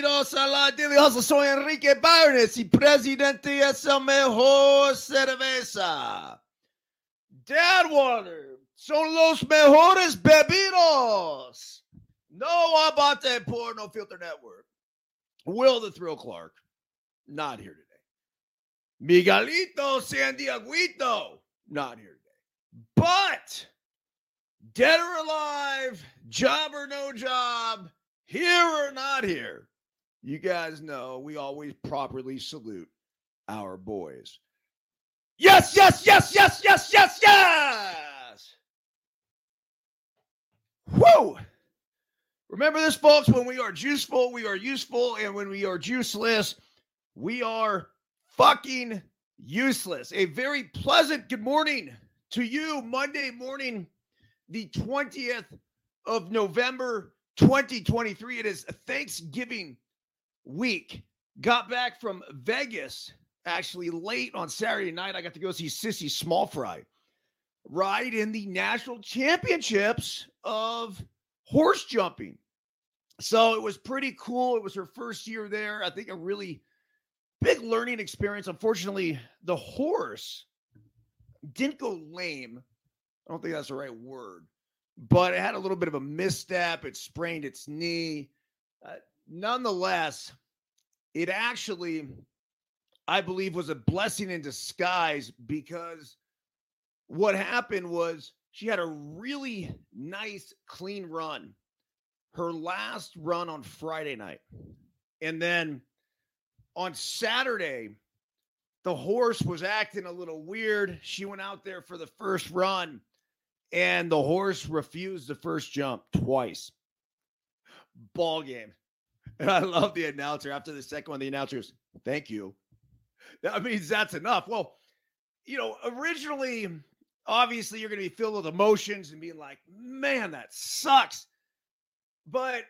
Bienvenidos a la Daily Hustle. Soy Enrique Barnes y presidente es el mejor cerveza. Dadwater son los mejores bebidos. No Abate por No Filter Network. Will the Thrill Clark, not here today. Miguelito San Dieguito, not here today. But dead or alive, job or no job, here or not here, you guys know we always properly salute our boys. Yes, yes, yes, yes, yes, yes, yes. Whoa. Remember this, folks. When we are juiceful, we are useful. And when we are juiceless, we are fucking useless. A very pleasant good morning to you, Monday morning, the 20th of November, 2023. It is Thanksgiving week. Got back from Vegas actually late on Saturday night. I got to go see Sissy Small Fry ride in the national championships of horse jumping. So it was pretty cool. It was her first year there. I think a really big learning experience. Unfortunately, the horse didn't go lame. I don't think that's the right word, but it had a little bit of a misstep. It sprained its knee. Uh, nonetheless, it actually, I believe, was a blessing in disguise because what happened was she had a really nice, clean run. Her last run on Friday night. And then on Saturday, the horse was acting a little weird. She went out there for the first run, and the horse refused the first jump twice. Ball game. And I love the announcer. After the second one, the announcer Thank you. That means that's enough. Well, you know, originally obviously you're going to be filled with emotions and being like, man, that sucks. But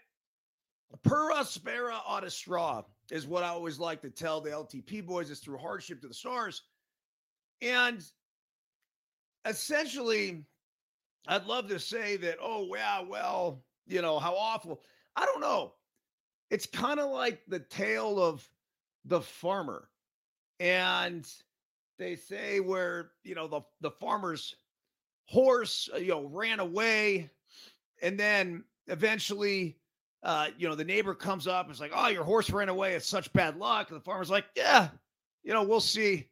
per aspera ad astra is what I always like to tell the LTP boys is through hardship to the stars. And essentially, I'd love to say that, oh, yeah, well, you know, how awful. I don't know. It's kind of like the tale of the farmer. And they say where you know the the farmer's horse uh, you know ran away and then eventually uh you know the neighbor comes up and it's like oh your horse ran away. It's such bad luck. And the farmer's like yeah you know we'll see.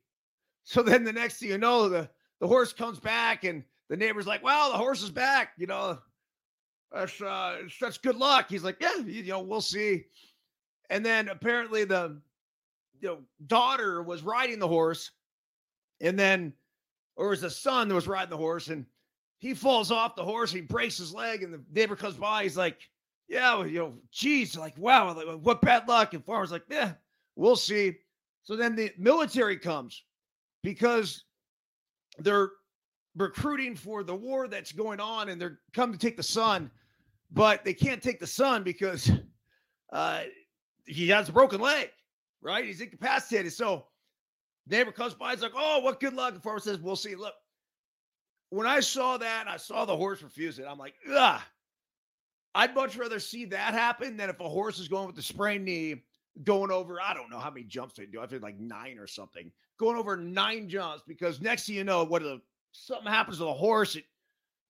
So then the next thing you know the the horse comes back and the neighbor's like well the horse is back you know that's uh that's good luck he's like yeah you, you know we'll see and then apparently the you know daughter was riding the horse and then, or it was the son that was riding the horse, and he falls off the horse. He breaks his leg, and the neighbor comes by. He's like, "Yeah, well, you know, geez, like wow, like, what bad luck." And farmer's like, "Yeah, we'll see." So then the military comes because they're recruiting for the war that's going on, and they're come to take the son, but they can't take the son because uh, he has a broken leg, right? He's incapacitated. So Neighbor comes by, it's like, oh, what good luck. The farmer says, we'll see. Look, when I saw that and I saw the horse refuse it, I'm like, ugh. I'd much rather see that happen than if a horse is going with the sprained knee, going over, I don't know how many jumps they do. I think like nine or something, going over nine jumps because next thing you know, what the something happens to the horse, it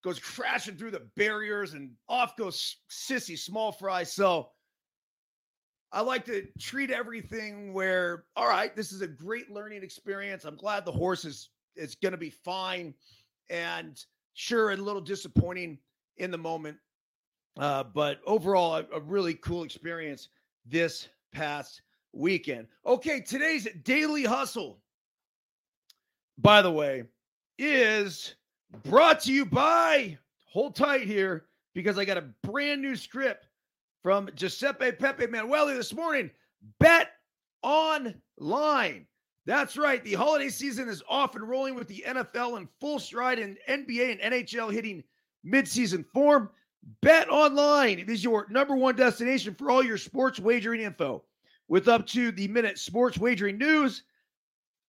goes crashing through the barriers and off goes sissy small fry. So I like to treat everything where, all right, this is a great learning experience. I'm glad the horse is is going to be fine, and sure, a little disappointing in the moment, uh, but overall, a, a really cool experience this past weekend. Okay, today's daily hustle, by the way, is brought to you by. Hold tight here because I got a brand new script from Giuseppe Pepe Manueli this morning. Bet online. That's right. The holiday season is off and rolling with the NFL in full stride and NBA and NHL hitting midseason form. Bet online. is your number one destination for all your sports wagering info. With up to the minute sports wagering news,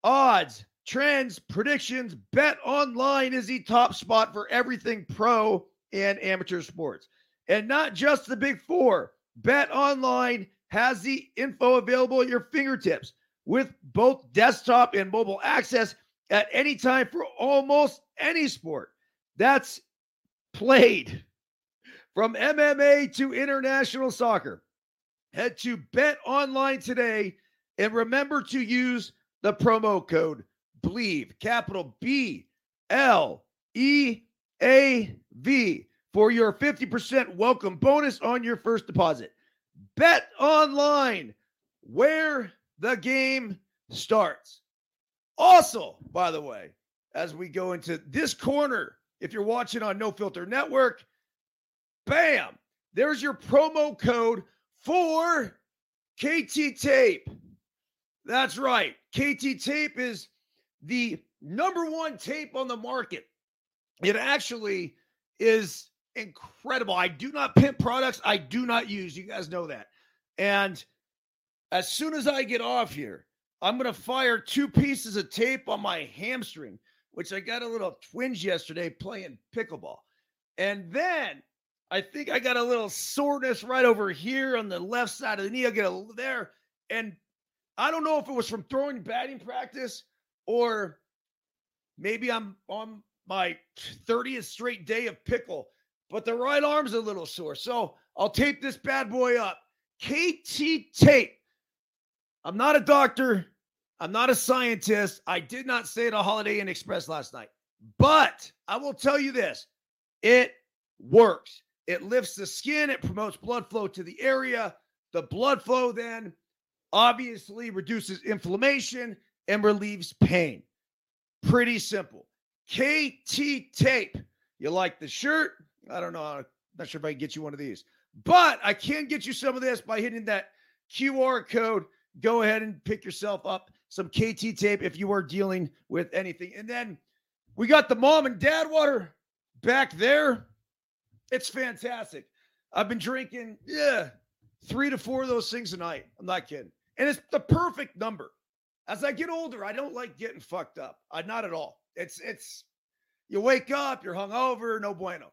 odds, trends, predictions, Bet online is the top spot for everything pro and amateur sports. And not just the big four. Bet online has the info available at your fingertips with both desktop and mobile access at any time for almost any sport. That's played from MMA to international soccer. Head to Bet Online today and remember to use the promo code BLEAV, capital B L E A V, for your 50% welcome bonus on your first deposit. Bet Online, where the game starts. Also, by the way, as we go into this corner, if you're watching on No Filter Network, bam, there's your promo code for KT Tape. That's right. KT Tape is the number one tape on the market. It actually is incredible. I do not pimp products I do not use. You guys know that. And as soon as I get off here, I'm going to fire two pieces of tape on my hamstring, which I got a little twinge yesterday playing pickleball. And then I think I got a little soreness right over here on the left side of the knee. I get a there. And I don't know if it was from throwing batting practice or maybe I'm on my 30th straight day of pickle, but the right arm's a little sore. So I'll tape this bad boy up. KT tape I'm not a doctor. I'm not a scientist. I did not stay at a Holiday Inn Express last night. But I will tell you this it works. It lifts the skin, it promotes blood flow to the area. The blood flow then obviously reduces inflammation and relieves pain. Pretty simple. KT tape. You like the shirt? I don't know. I'm not sure if I can get you one of these, but I can get you some of this by hitting that QR code go ahead and pick yourself up some KT tape if you are dealing with anything. And then we got the mom and dad water back there. It's fantastic. I've been drinking, yeah, three to four of those things a night. I'm not kidding. And it's the perfect number. As I get older, I don't like getting fucked up. I not at all. It's it's you wake up, you're hungover, no bueno.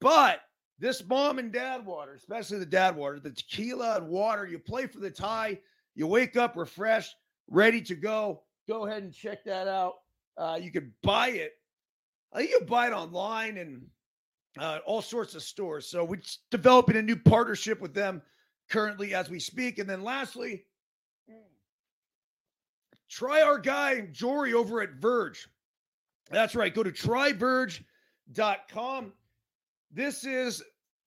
But this mom and dad water, especially the dad water, the tequila and water, you play for the tie you wake up refreshed, ready to go. Go ahead and check that out. Uh, you can buy it. I think you can buy it online and uh, all sorts of stores. So we're developing a new partnership with them currently as we speak. And then lastly, try our guy Jory over at Verge. That's right. Go to tryverge.com. This is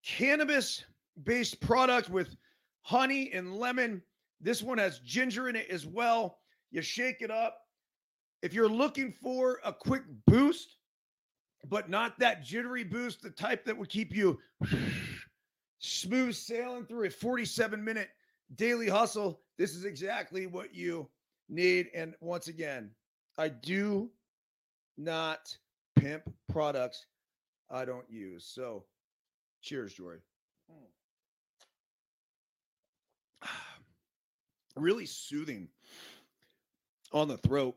cannabis based product with honey and lemon this one has ginger in it as well. You shake it up. If you're looking for a quick boost, but not that jittery boost, the type that would keep you smooth sailing through a 47 minute daily hustle, this is exactly what you need. And once again, I do not pimp products I don't use. So cheers, Jory. Hmm. really soothing on the throat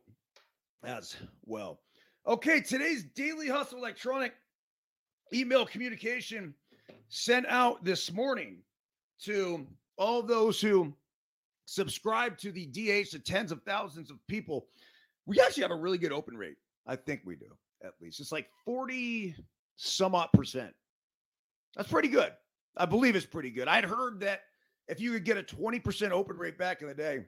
as well. Okay, today's Daily Hustle electronic email communication sent out this morning to all those who subscribe to the DH to tens of thousands of people. We actually have a really good open rate. I think we do, at least. It's like 40 some odd percent. That's pretty good. I believe it's pretty good. I'd heard that if you could get a 20% open rate back in the day,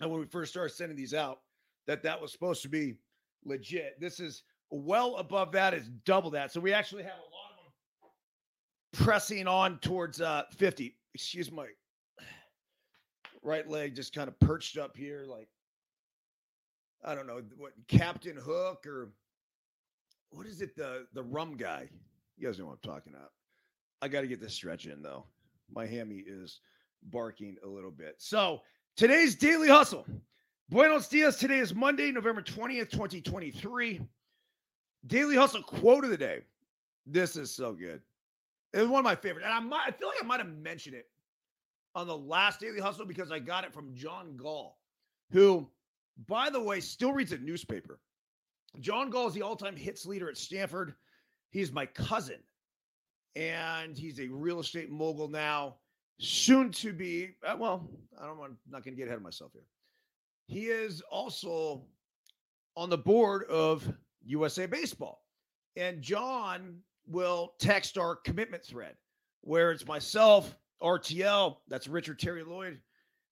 and when we first started sending these out, that that was supposed to be legit. This is well above that. It's double that. So we actually have a lot of them pressing on towards uh 50. Excuse my right leg just kind of perched up here like I don't know what Captain Hook or what is it the the rum guy? You guys know what I'm talking about. I got to get this stretch in though my hammy is barking a little bit. So today's daily hustle. Buenos dias. Today is Monday, November 20th, 2023. Daily hustle quote of the day. This is so good. It was one of my favorite. And I might I feel like I might have mentioned it on the last daily hustle because I got it from John Gall, who, by the way, still reads a newspaper. John Gall is the all-time hits leader at Stanford. He's my cousin and he's a real estate mogul now. soon to be, uh, well, I don't want, not going to get ahead of myself here. He is also on the board of USA Baseball. And John will text our commitment thread where it's myself, RTL, that's Richard Terry Lloyd,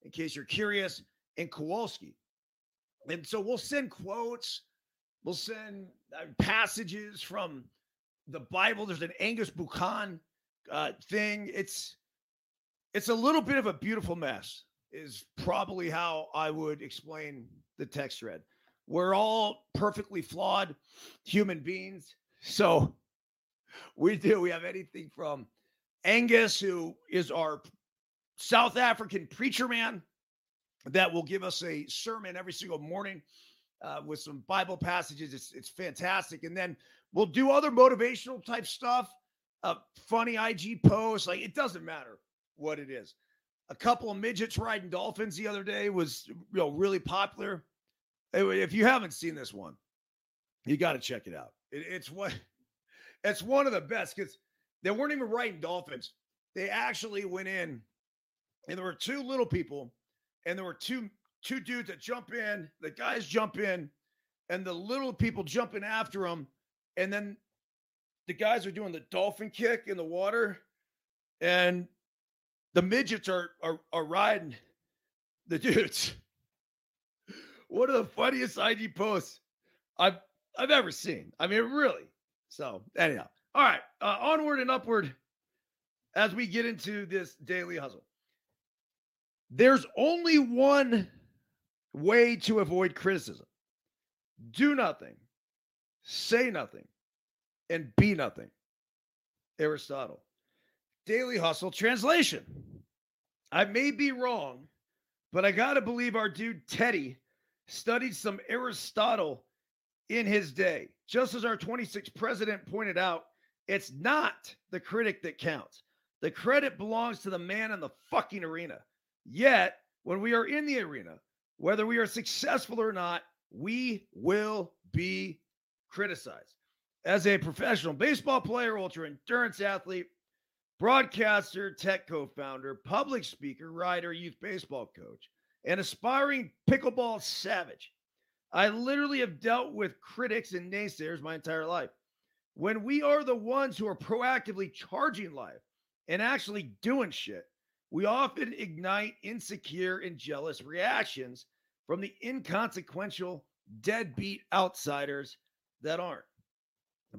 in case you're curious, and Kowalski. And so we'll send quotes, we'll send uh, passages from the Bible. There's an Angus Buchan uh, thing. It's it's a little bit of a beautiful mess. Is probably how I would explain the text thread. We're all perfectly flawed human beings, so we do. We have anything from Angus, who is our South African preacher man, that will give us a sermon every single morning uh, with some Bible passages. It's it's fantastic, and then we'll do other motivational type stuff, uh, funny IG posts. Like it doesn't matter what it is. A couple of midgets riding dolphins the other day was you know really popular. If you haven't seen this one, you got to check it out. It, it's what it's one of the best because they weren't even riding dolphins. They actually went in, and there were two little people and there were two two dudes that jump in. The guys jump in, and the little people jumping after them, and then the guys are doing the dolphin kick in the water, and the midgets are are, are riding the dudes. One of the funniest IG posts I've I've ever seen. I mean, really. So anyhow, all right, uh, onward and upward as we get into this daily hustle. There's only one way to avoid criticism do nothing, say nothing, and be nothing. Aristotle. Daily Hustle translation. I may be wrong, but I got to believe our dude Teddy studied some Aristotle in his day. Just as our 26th president pointed out, it's not the critic that counts. The credit belongs to the man in the fucking arena. Yet, when we are in the arena, whether we are successful or not, we will be criticized. As a professional baseball player, ultra endurance athlete, broadcaster, tech co founder, public speaker, writer, youth baseball coach, and aspiring pickleball savage, I literally have dealt with critics and naysayers my entire life. When we are the ones who are proactively charging life and actually doing shit, we often ignite insecure and jealous reactions from the inconsequential, deadbeat outsiders that aren't.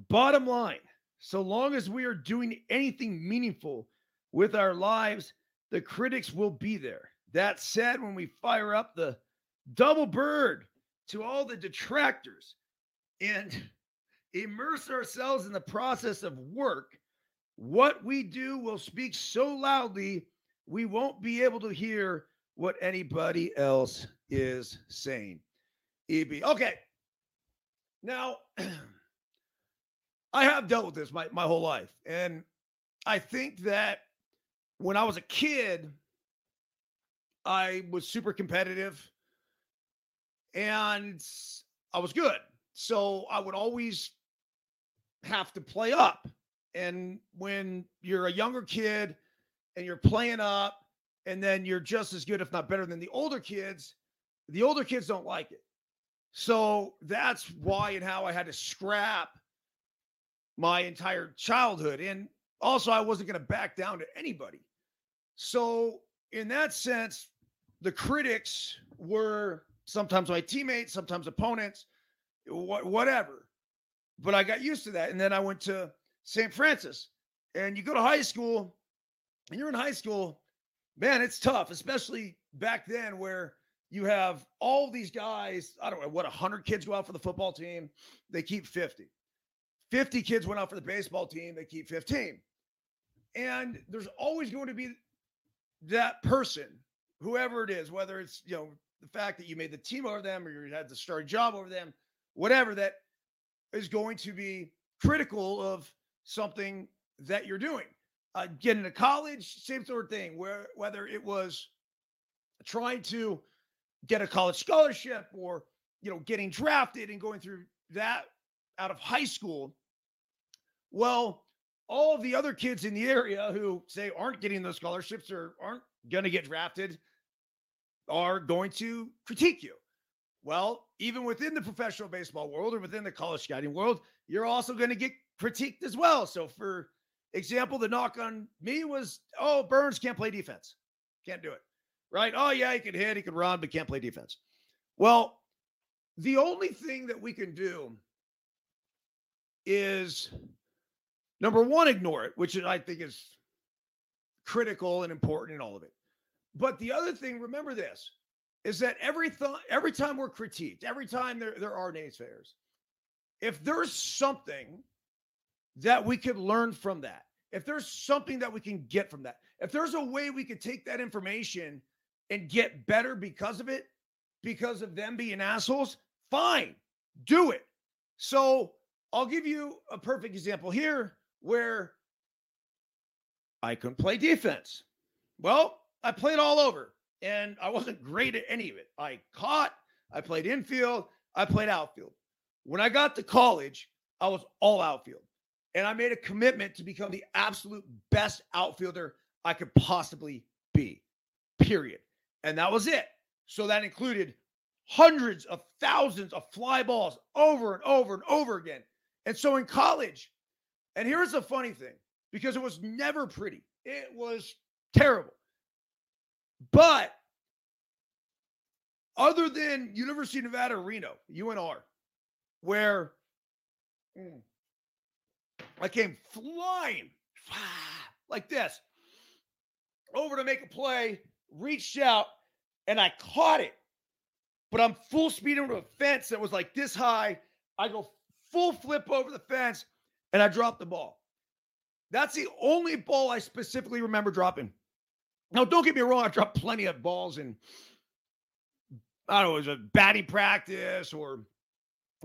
Bottom line so long as we are doing anything meaningful with our lives, the critics will be there. That said, when we fire up the double bird to all the detractors and immerse ourselves in the process of work, what we do will speak so loudly we won't be able to hear what anybody else is saying. EB. Okay. Now, I have dealt with this my, my whole life. And I think that when I was a kid, I was super competitive and I was good. So I would always have to play up. And when you're a younger kid, and you're playing up and then you're just as good, if not better, than the older kids, the older kids don't like it. So that's why and how I had to scrap my entire childhood. And also, I wasn't going to back down to anybody. So, in that sense, the critics were sometimes my teammates, sometimes opponents, wh- whatever. But I got used to that. And then I went to St. Francis. And you go to high school, and you're in high school, man, it's tough, especially back then where you have all these guys. I don't know what 100 kids go out for the football team, they keep 50. 50 kids went out for the baseball team, they keep 15. And there's always going to be that person, whoever it is, whether it's, you know, the fact that you made the team over them or you had the starting job over them, whatever that is going to be critical of something that you're doing uh, getting to college, same sort of thing. Where whether it was trying to get a college scholarship or you know getting drafted and going through that out of high school. Well, all the other kids in the area who say aren't getting those scholarships or aren't going to get drafted are going to critique you. Well, even within the professional baseball world or within the college scouting world, you're also going to get critiqued as well. So, for example, the knock on me was, oh, Byrnes can't play defense. Can't do it. Right? Oh, yeah, he can hit, he can run, but can't play defense. Well, the only thing that we can do is number one, ignore it, which I think is critical and important in all of it. But the other thing, remember this, is that every th- every time we're critiqued, every time there, there are naysayers, if there's something that we could learn from that, if there's something that we can get from that, if there's a way we could take that information and get better because of it, because of them being assholes, fine, do it. So I'll give you a perfect example here where I couldn't play defense. Well, I played all over and I wasn't great at any of it. I caught, I played infield, I played outfield. When I got to college, I was all outfield. And I made a commitment to become the absolute best outfielder I could possibly be, period. And that was it. So that included hundreds of thousands of fly balls over and over and over again. And so in college, and here's the funny thing because it was never pretty, it was terrible. But other than University of Nevada, Reno, UNR, where I came flying like this over to make a play, reached out, and I caught it. But I'm full speed into a fence that was like this high. I go full flip over the fence and I drop the ball. That's the only ball I specifically remember dropping. Now, don't get me wrong, I dropped plenty of balls in, I don't know, it was a batting practice or,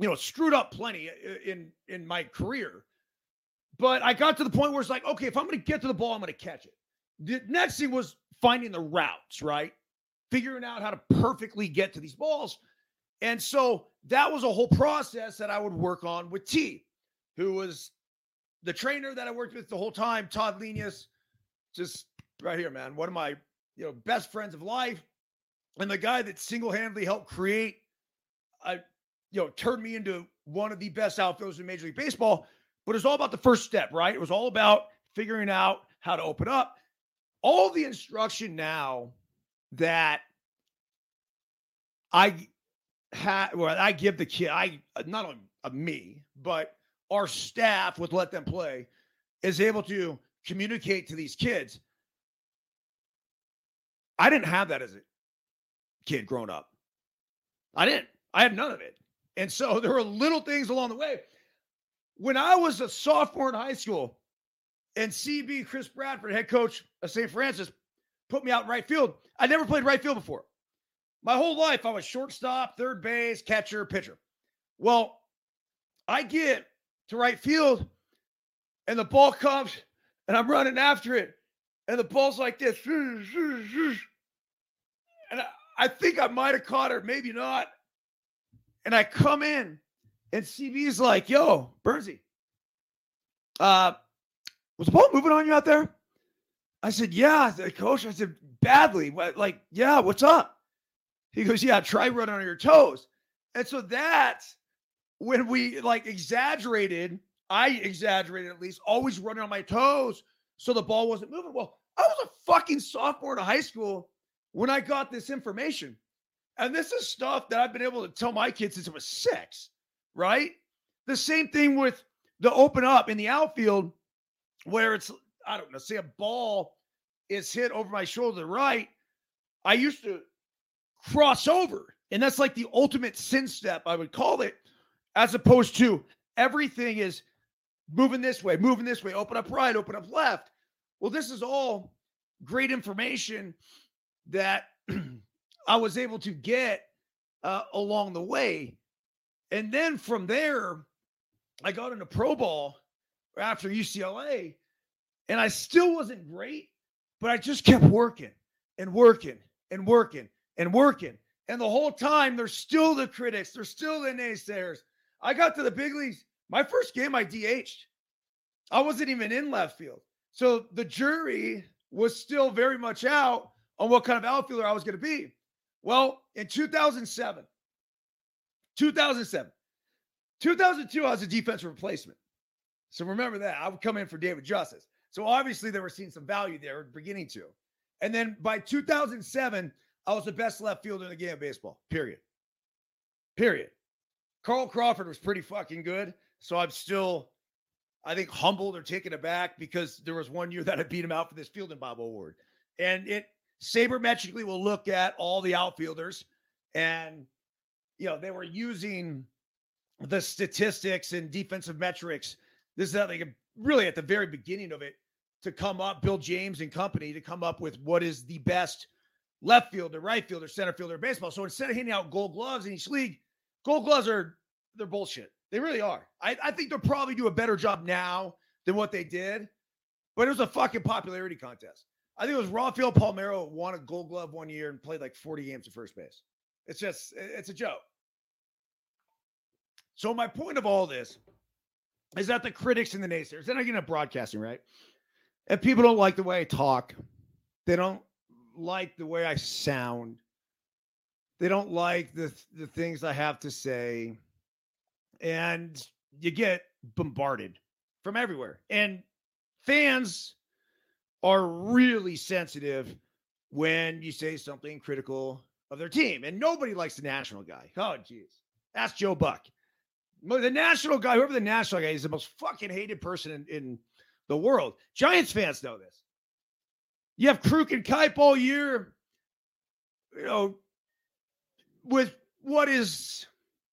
you know, screwed up plenty in in my career. But I got to the point where it's like, okay, if I'm going to get to the ball, I'm going to catch it. The next thing was finding the routes, right? Figuring out how to perfectly get to these balls. And so that was a whole process that I would work on with T, who was the trainer that I worked with the whole time, Todd Lenius, just right here, man. One of my you know best friends of life, and the guy that single-handedly helped create, I you know turned me into one of the best outfielders in Major League Baseball. But it's all about the first step, right? It was all about figuring out how to open up. All the instruction now that I had, well, I give the kid, I not on uh, me, but our staff would let them play, is able to communicate to these kids. I didn't have that as a kid growing up. I didn't. I had none of it. And so there were little things along the way. When I was a sophomore in high school, and CB Chris Bradford, head coach of St. Francis, put me out in right field. I never played right field before. My whole life, I was shortstop, third base, catcher, pitcher. Well, I get to right field, and the ball comes, and I'm running after it, and the ball's like this. I, think I might have caught her, maybe not. And I come in, and CB's like, yo, Bernsey, uh, was the ball moving on you out there? I said, yeah. Coach, I said, badly. Like, yeah, what's up? He goes, yeah, try running on your toes. And so that's when we like exaggerated, I exaggerated at least, always running on my toes so the ball wasn't moving. Well, I was a fucking sophomore in high school when I got this information. And this is stuff that I've been able to tell my kids since I was six, right? The same thing with the open up in the outfield where it's, I don't know, say a ball is hit over my shoulder right. I used to cross over. And that's like the ultimate sin step, I would call it as opposed to everything is moving this way, moving this way, open up right, open up left. Well, this is all great information that I was able to get uh, along the way. And then from there, I got into Pro Ball after UCLA, and I still wasn't great, but I just kept working and working and working and working. And the whole time, there's still the critics, there's still the naysayers, I got to the big leagues. My first game, I DH'd. I wasn't even in left field. So the jury was still very much out on what kind of outfielder I was going to be. Well, in 2007, 2007, 2002, I was a defensive replacement. So remember that. I would come in for David Justice. So obviously they were seeing some value there, beginning to. And then by 2007, I was the best left fielder in the game of baseball, period. Period. Carl Crawford was pretty fucking good. So I'm still, I think, humbled or taken aback because there was one year that I beat him out for this Fielding Bible Award. And it sabermetrically will look at all the outfielders and, you know, they were using the statistics and defensive metrics. This is like a, really at the very beginning of it to come up, Bill James and company to come up with what is the best left fielder, right fielder, center fielder baseball. So instead of handing out gold gloves in each league, gold gloves are they're bullshit. They really are. I, I think they'll probably do a better job now than what they did. But it was a fucking popularity contest. I think it was Rafael Palmeiro won a gold glove one year and played like 40 games at first base. It's just it's a joke. So my point of all this is that the critics and the naysayers, then I get into broadcasting, right? And people don't like the way I talk. They don't like the way I sound. They don't like the the things I have to say. And you get bombarded from everywhere. And fans are really sensitive when you say something critical of their team. And nobody likes the national guy. Oh, jeez. Ask Joe Buck. The national guy, whoever the national guy is, the most fucking hated person in, in the world. Giants fans know this. You have Kruk and Kuip all year, you know, with what is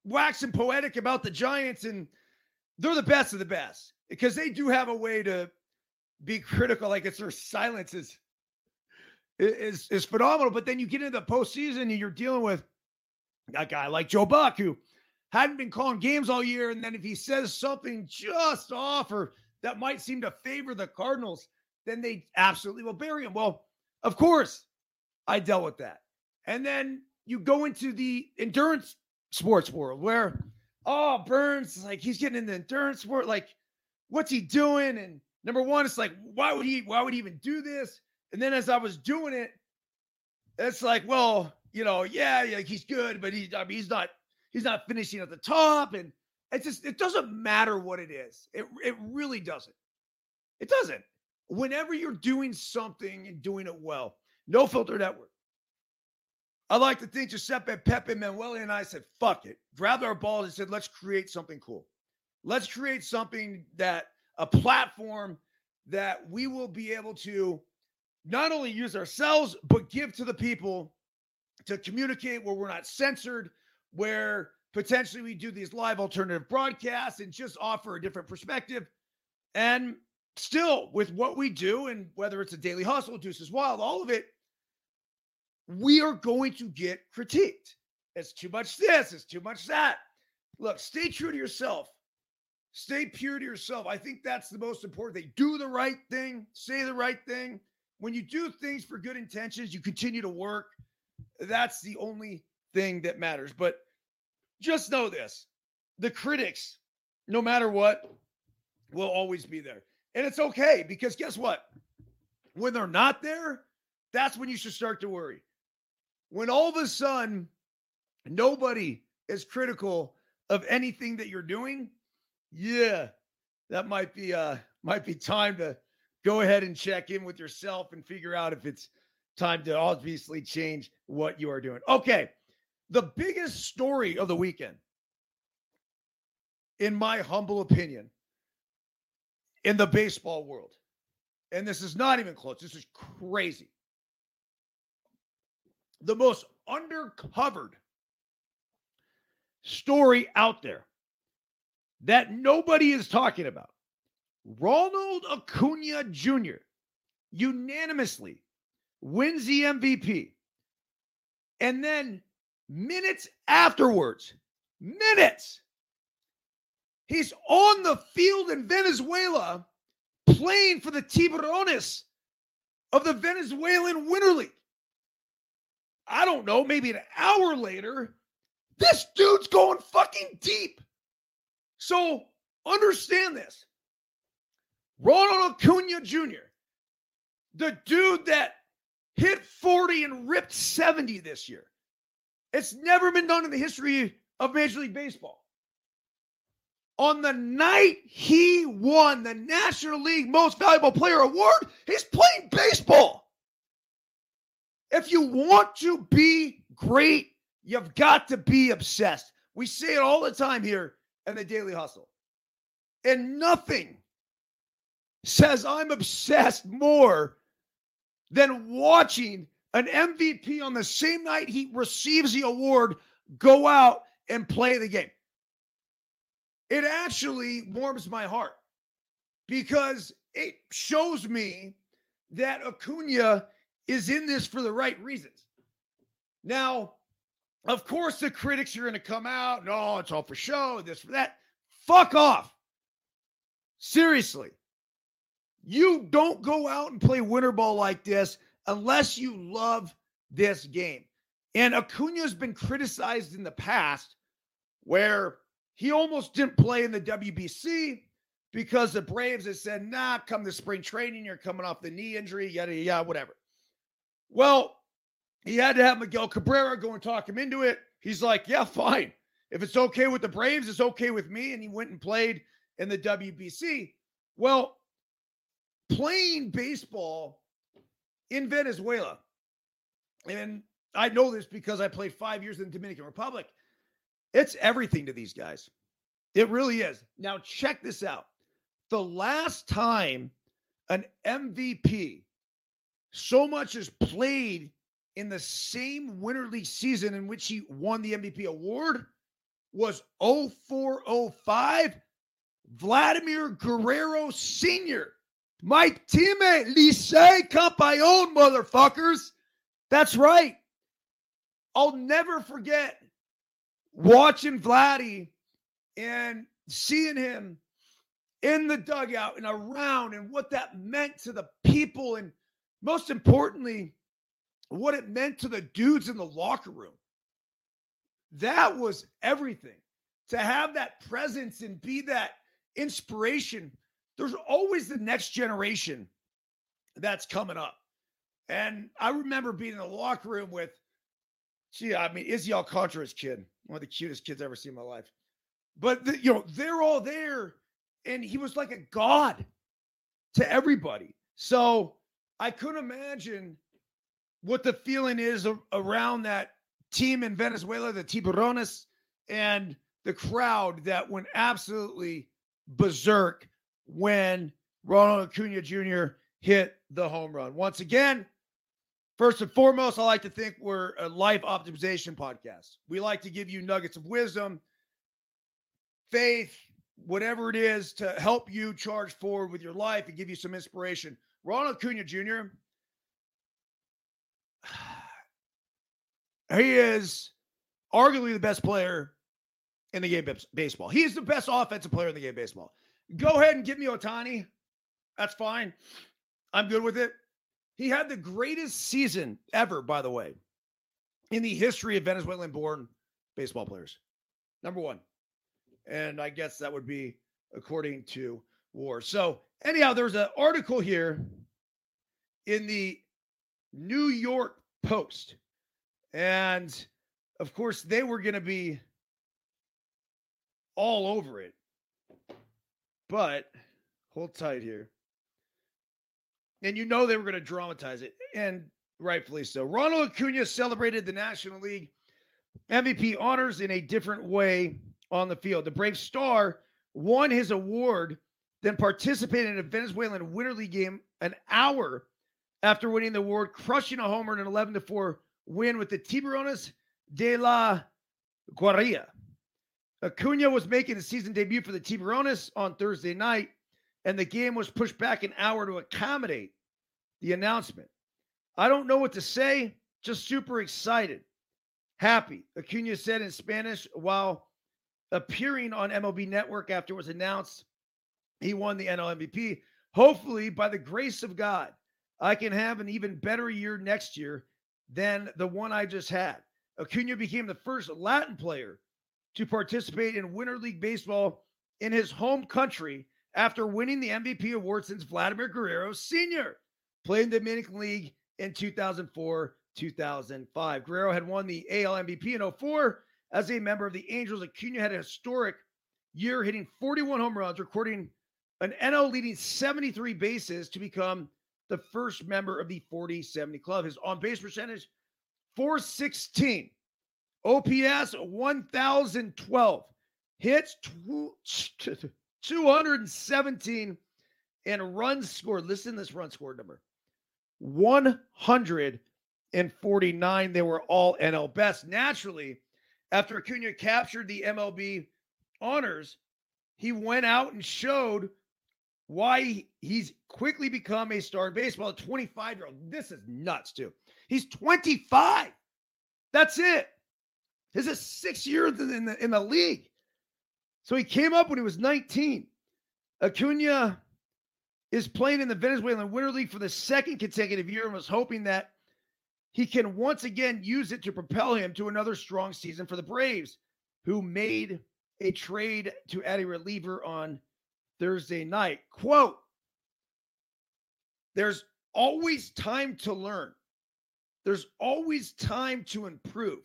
waxing poetic about the Giants, and they're the best of the best because they do have a way to be critical. Like it's their silence is is phenomenal. But then you get into the postseason and you're dealing with a guy like Joe Buck who hadn't been calling games all year, and then if he says something just off or that might seem to favor the Cardinals, then they absolutely will bury him. Well, of course, I dealt with that. And then you go into the endurance sports world where, oh, Byrnes, like he's getting in the endurance sport. Like, what's he doing? And number one, it's like, why would he, why would he even do this? And then as I was doing it, it's like, well, you know, yeah, he's good, but he, I mean, he's not, he's not finishing at the top. And it's just, it doesn't matter what it is. It, it really doesn't. It doesn't. Whenever you're doing something and doing it well, no filter network. I like to think Giuseppe, Pepe, Manuel, and I said, fuck it. Grabbed our balls and said, let's create something cool. Let's create something that a platform that we will be able to not only use ourselves, but give to the people to communicate where we're not censored, where potentially we do these live alternative broadcasts and just offer a different perspective. And still, with what we do, and whether it's a daily hustle, Deuces Wild, all of it, we are going to get critiqued. It's too much this, it's too much that. Look, stay true to yourself. Stay pure to yourself. I think that's the most important thing. Do the right thing, say the right thing. When you do things for good intentions, you continue to work. That's the only thing that matters. But just know this the critics, no matter what, will always be there. And it's okay because guess what? When they're not there, that's when you should start to worry. When all of a sudden, nobody is critical of anything that you're doing, yeah, that might be uh might be time to go ahead and check in with yourself and figure out if it's time to obviously change what you are doing. Okay. The biggest story of the weekend, in my humble opinion, in the baseball world, and this is not even close, this is crazy. The most undercovered story out there that nobody is talking about. Ronald Acuna Jr. unanimously wins the MVP. And then minutes afterwards, minutes, he's on the field in Venezuela playing for the Tiburones of the Venezuelan Winter League. I don't know, maybe an hour later, this dude's going fucking deep. So understand this. Ronald Acuna Jr., the dude that hit 40 and ripped 70 this year. It's never been done in the history of Major League Baseball. On the night he won the National League Most Valuable Player Award, he's playing baseball. If you want to be great, you've got to be obsessed. We say it all the time here in the Daily Hustle. And nothing says I'm obsessed more than watching an MVP on the same night he receives the award go out and play the game. It actually warms my heart because it shows me that Acuna is in this for the right reasons. Now, of course, the critics are going to come out. No, oh, it's all for show, this for that. Fuck off. Seriously. You don't go out and play winter ball like this unless you love this game. And Acuna has been criticized in the past where he almost didn't play in the WBC because the Braves had said, nah, come to spring training, you're coming off the knee injury, yada, yada, whatever. Well, he had to have Miguel Cabrera go and talk him into it. He's like, yeah, fine. If it's okay with the Braves, it's okay with me. And he went and played in the WBC. Well, playing baseball in Venezuela, and I know this because I played five years in the Dominican Republic, it's everything to these guys. It really is. Now, check this out. The last time an MVP so much as played in the same Winter League season in which he won the MVP award was 0405 Vladimir Guerrero Sr. My teammate, Licey Campeon, motherfuckers. That's right. I'll never forget watching Vladdy and seeing him in the dugout and around and what that meant to the people and most importantly, what it meant to the dudes in the locker room. That was everything. To have that presence and be that inspiration there's always the next generation that's coming up. And I remember being in the locker room with, gee, I mean, Izzy Alcantara's kid, one of the cutest kids I've ever seen in my life. But, the, you know, they're all there. And he was like a god to everybody. So I couldn't imagine what the feeling is around that team in Venezuela, the Tiburones, and the crowd that went absolutely berserk when Ronald Acuna Jr. hit the home run. Once again, first and foremost, I like to think we're a life optimization podcast. We like to give you nuggets of wisdom, faith, whatever it is to help you charge forward with your life and give you some inspiration. Ronald Acuna Jr. He is arguably the best player in the game of baseball. He is the best offensive player in the game of baseball. Go ahead and give me Ohtani. That's fine. I'm good with it. He had the greatest season ever, by the way, in the history of Venezuelan born baseball players. Number one. And I guess that would be according to War. So, anyhow, there's an article here in the New York Post. And of course, they were going to be all over it. But hold tight here. And you know they were going to dramatize it, and rightfully so. Ronald Acuna celebrated the National League MVP honors in a different way on the field. The Brave Star won his award, then participated in a Venezuelan Winter League game an hour after winning the award, crushing a homer in an 11 to 4 win with the Tiburones de la Guardia. Acuna was making his season debut for the Tiburones on Thursday night, and the game was pushed back an hour to accommodate the announcement. I don't know what to say, just super excited. Happy, Acuna said in Spanish while appearing on MLB Network after it was announced he won the NL MVP. Hopefully, by the grace of God, I can have an even better year next year than the one I just had. Acuna became the first Latin player to participate in Winter League Baseball in his home country after winning the MVP award since Vladimir Guerrero Sr. played in the Dominican League in 2004 2005. Guerrero had won the AL MVP in 04 as a member of the Angels. Acuna had a historic year, hitting 41 home runs, recording an NL leading 73 bases to become the first member of the 40 70 club. His on base percentage 416, OPS 1012, hits 217, and runs scored. Listen this run scored number 149. They were all NL best. Naturally, after Acuna captured the MLB honors, he went out and showed why he's quickly become a star in baseball. A 25 year old. This is nuts, too. He's 25. That's it. This is six years in the, in the league. So he came up when he was 19. Acuna is playing in the Venezuelan Winter League for the second consecutive year and was hoping that he can once again use it to propel him to another strong season for the Braves, who made a trade to add a reliever on Thursday night. Quote There's always time to learn, there's always time to improve.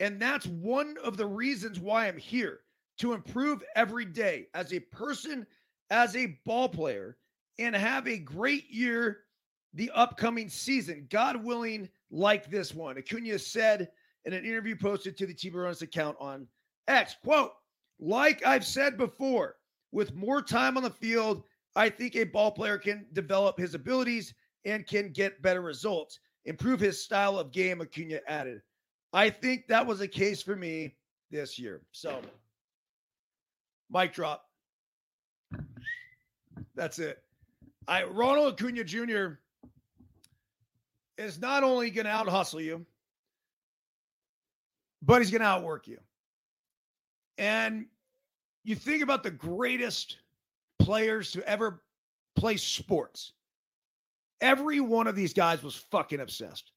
And that's one of the reasons why I'm here to improve every day as a person, as a ball player, and have a great year the upcoming season. God willing, like this one. Acuna said in an interview posted to the Tiburones account on X, quote, like I've said before, with more time on the field, I think a ball player can develop his abilities and can get better results, improve his style of game, Acuna added. I think that was a case for me this year. So, mic drop. That's it. I Ronald Acuna Jr. is not only going to out hustle you, but he's going to outwork you. And you think about the greatest players to ever play sports. Every one of these guys was fucking obsessed.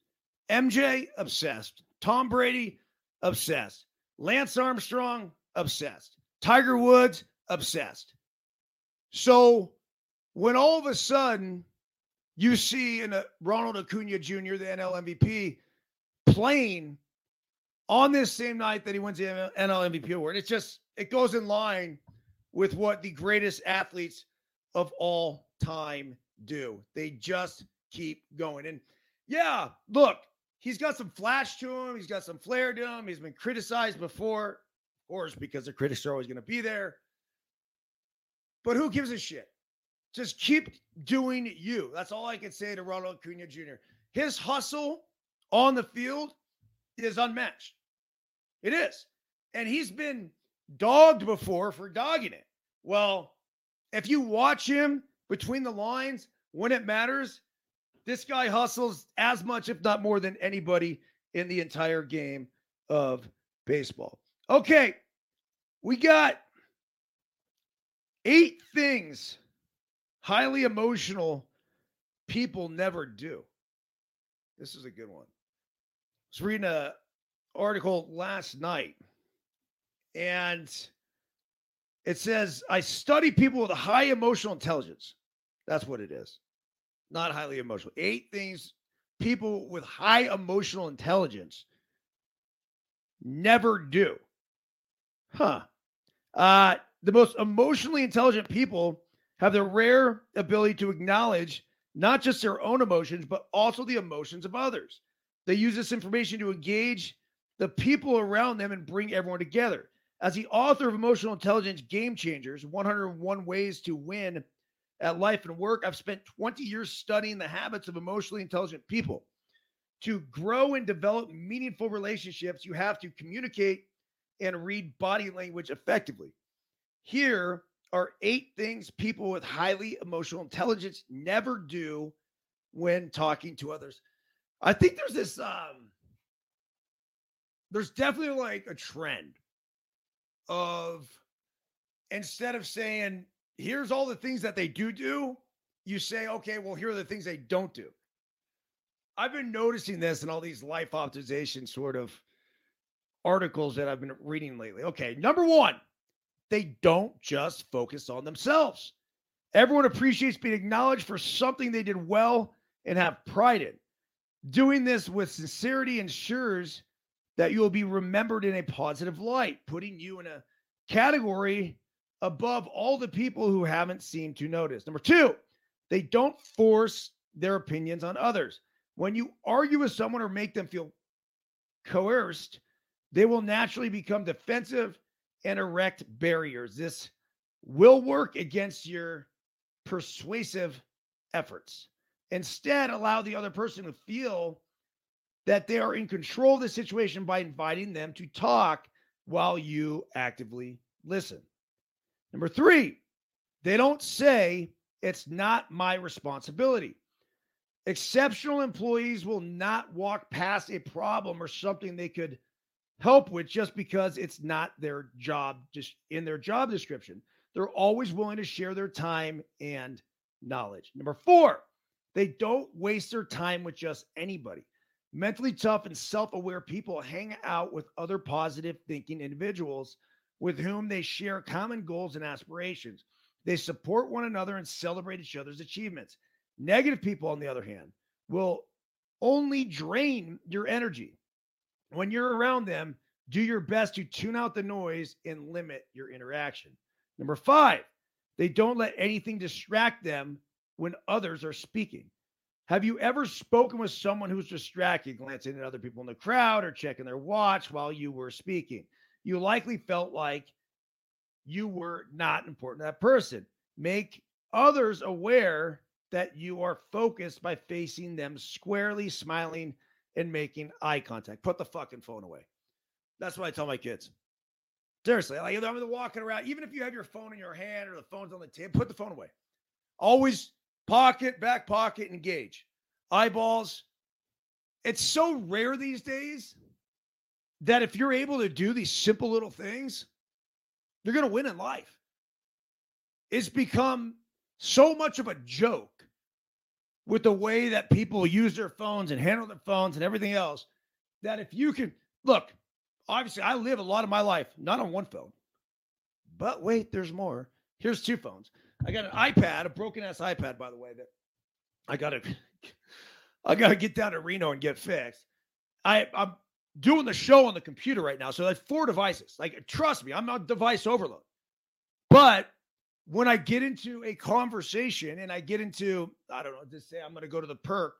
MJ, obsessed. Tom Brady, obsessed. Lance Armstrong, obsessed. Tiger Woods, obsessed. So when all of a sudden you see in a Ronald Acuna Jr., the NL MVP, playing on this same night that he wins the NL MVP award, it's just it goes in line with what the greatest athletes of all time do. They just keep going. And yeah, look, he's got some flash to him. He's got some flair to him. He's been criticized before, of course, because the critics are always going to be there. But who gives a shit? Just keep doing you. That's all I can say to Ronald Acuna Jr. His hustle on the field is unmatched. It is. And he's been dogged before for dogging it. Well, if you watch him between the lines when it matters, this guy hustles as much, if not more, than anybody in the entire game of baseball. Okay, we got eight things highly emotional people never do. This is a good one. I was reading an article last night, and it says, I study people with high emotional intelligence. That's what it is not highly emotional. Eight things people with high emotional intelligence never do. Huh. Uh, the most emotionally intelligent people have the rare ability to acknowledge not just their own emotions, but also the emotions of others. They use this information to engage the people around them and bring everyone together. As the author of Emotional Intelligence Game Changers 101 Ways to Win at life and work. I've spent 20 years studying the habits of emotionally intelligent people. To grow and develop meaningful relationships, you have to communicate and read body language effectively. Here are eight things people with highly emotional intelligence never do when talking to others. I think there's this um there's definitely like a trend of instead of saying here's all the things that they do do. You say, okay, well, here are the things they don't do. I've been noticing this in all these life optimization sort of articles that I've been reading lately. Okay, number one, they don't just focus on themselves. Everyone appreciates being acknowledged for something they did well and have pride in. Doing this with sincerity ensures that you will be remembered in a positive light, putting you in a category above all the people who haven't seemed to notice. Number two, they don't force their opinions on others. When you argue with someone or make them feel coerced, they will naturally become defensive and erect barriers. This will work against your persuasive efforts. Instead, allow the other person to feel that they are in control of the situation by inviting them to talk while you actively listen. Number three, they don't say it's not my responsibility. Exceptional employees will not walk past a problem or something they could help with just because it's not their job just in their job description. They're always willing to share their time and knowledge. Number 4, they don't waste their time with just anybody. Mentally tough and self-aware people hang out with other positive thinking individuals with whom they share common goals and aspirations. They support one another and celebrate each other's achievements. Negative people, on the other hand, will only drain your energy. When you're around them, do your best to tune out the noise and limit your interaction. Number five, they don't let anything distract them when others are speaking. Have you ever spoken with someone who's distracted, glancing at other people in the crowd or checking their watch while you were speaking? You likely felt like you were not important to that person. Make others aware that you are focused by facing them squarely, smiling, and making eye contact. Put the fucking phone away. That's what I tell my kids. Seriously, like I'm walking around, even if you have your phone in your hand or the phone's on the table, put the phone away. Always pocket, back pocket, engage. Eyeballs. It's so rare these days that if you're able to do these simple little things, you're going to win in life. It's become so much of a joke with the way that people use their phones and handle their phones and everything else that if you can look, obviously I live a lot of my life not on one phone. But wait, there's more. Here's two phones. I got an iPad, a broken ass iPad, by the way, that I gotta I gotta get down to Reno and get fixed. I, I'm doing the show on the computer right now. So that's four devices. Like, trust me, I'm not device overload. But when I get into a conversation and I get into, I don't know, just say I'm to go to the perk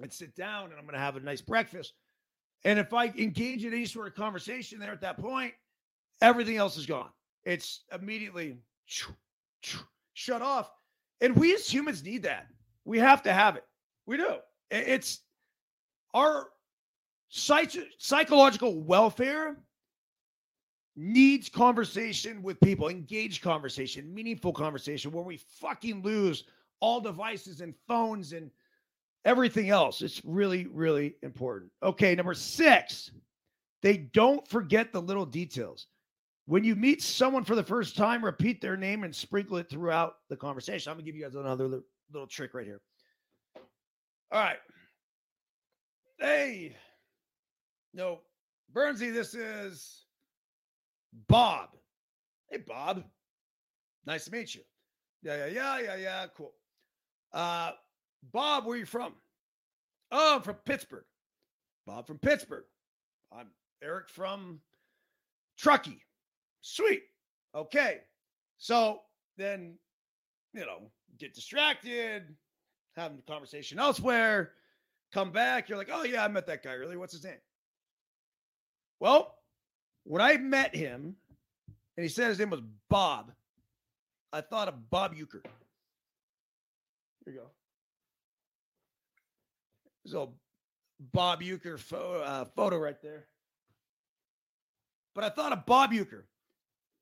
and sit down and I'm to have a nice breakfast. And if I engage in any sort of conversation there at that point, everything else is gone. It's immediately shut off. And we as humans need that. We have to have it. We do. It's our psych- psychological welfare needs conversation with people, engaged conversation, meaningful conversation where we fucking lose all devices and phones and everything else. It's really, really important. Okay, number six, they don't forget the little details. When you meet someone for the first time, repeat their name and sprinkle it throughout the conversation. I'm gonna give you guys another little trick right here. All right. Hey, no, Bernsey, this is Bob. Hey, Bob. Nice to meet you. Yeah, yeah, yeah, yeah, yeah. Cool. Uh, Bob, where are you from? Oh, I'm from Pittsburgh. Bob from Pittsburgh. I'm Eric from Truckee. Sweet. Okay. So then, you know, get distracted, having a conversation elsewhere, come back. You're like, oh, yeah, I met that guy. Really? What's his name? Well, when I met him and he said his name was Bob, I thought of Bob Uecker. Here you go. There's a Bob Uecker photo, uh, photo right there. But I thought of Bob Uecker.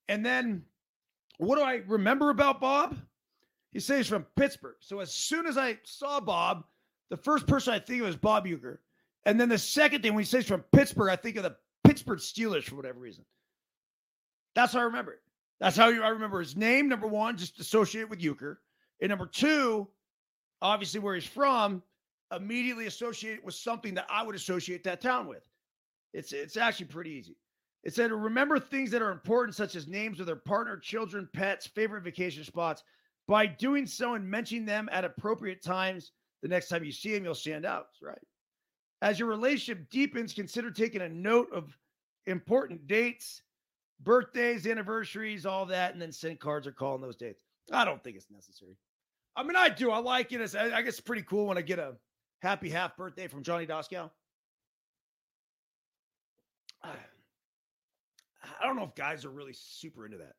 And then what do I remember about Bob? He says he's from Pittsburgh. So as soon as I saw Bob, the first person I think of is Bob Uecker. And then the second thing when he says from Pittsburgh, I think of the Pittsburgh Steelers for whatever reason. That's how I remember it. That's how I remember his name. Number one, just associate it with Uecker. And number two, obviously where he's from, immediately associate with something that I would associate that town with. It's it's actually pretty easy. It said remember things that are important, such as names of their partner, children, pets, favorite vacation spots. By doing so and mentioning them at appropriate times, the next time you see them, you'll stand out. That's right. As your relationship deepens, consider taking a note of important dates, birthdays, anniversaries, all that, and then send cards or call on those dates. I don't think it's necessary. I mean, I do. I like it. I guess it's pretty cool when I get a happy half birthday from Johnny Doskow. I don't know if guys are really super into that,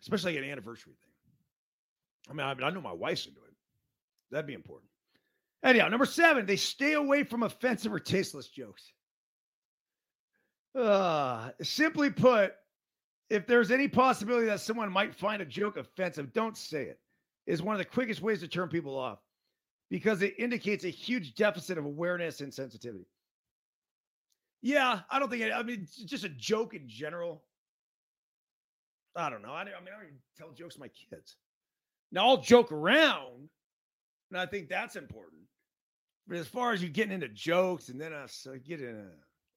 especially like an anniversary thing. I mean, I, mean, I know my wife's into it. That'd be important. Anyhow, number seven, they stay away from offensive or tasteless jokes. Uh, simply put, if there's any possibility that someone might find a joke offensive, don't say it. Is one of the quickest ways to turn people off because it indicates a huge deficit of awareness and sensitivity. Yeah, I don't think it, I mean, just a joke in general. I don't know. I, I mean, I don't tell jokes to my kids. Now, I'll joke around, and I think that's important. But as far as you getting into jokes and then us uh, get in,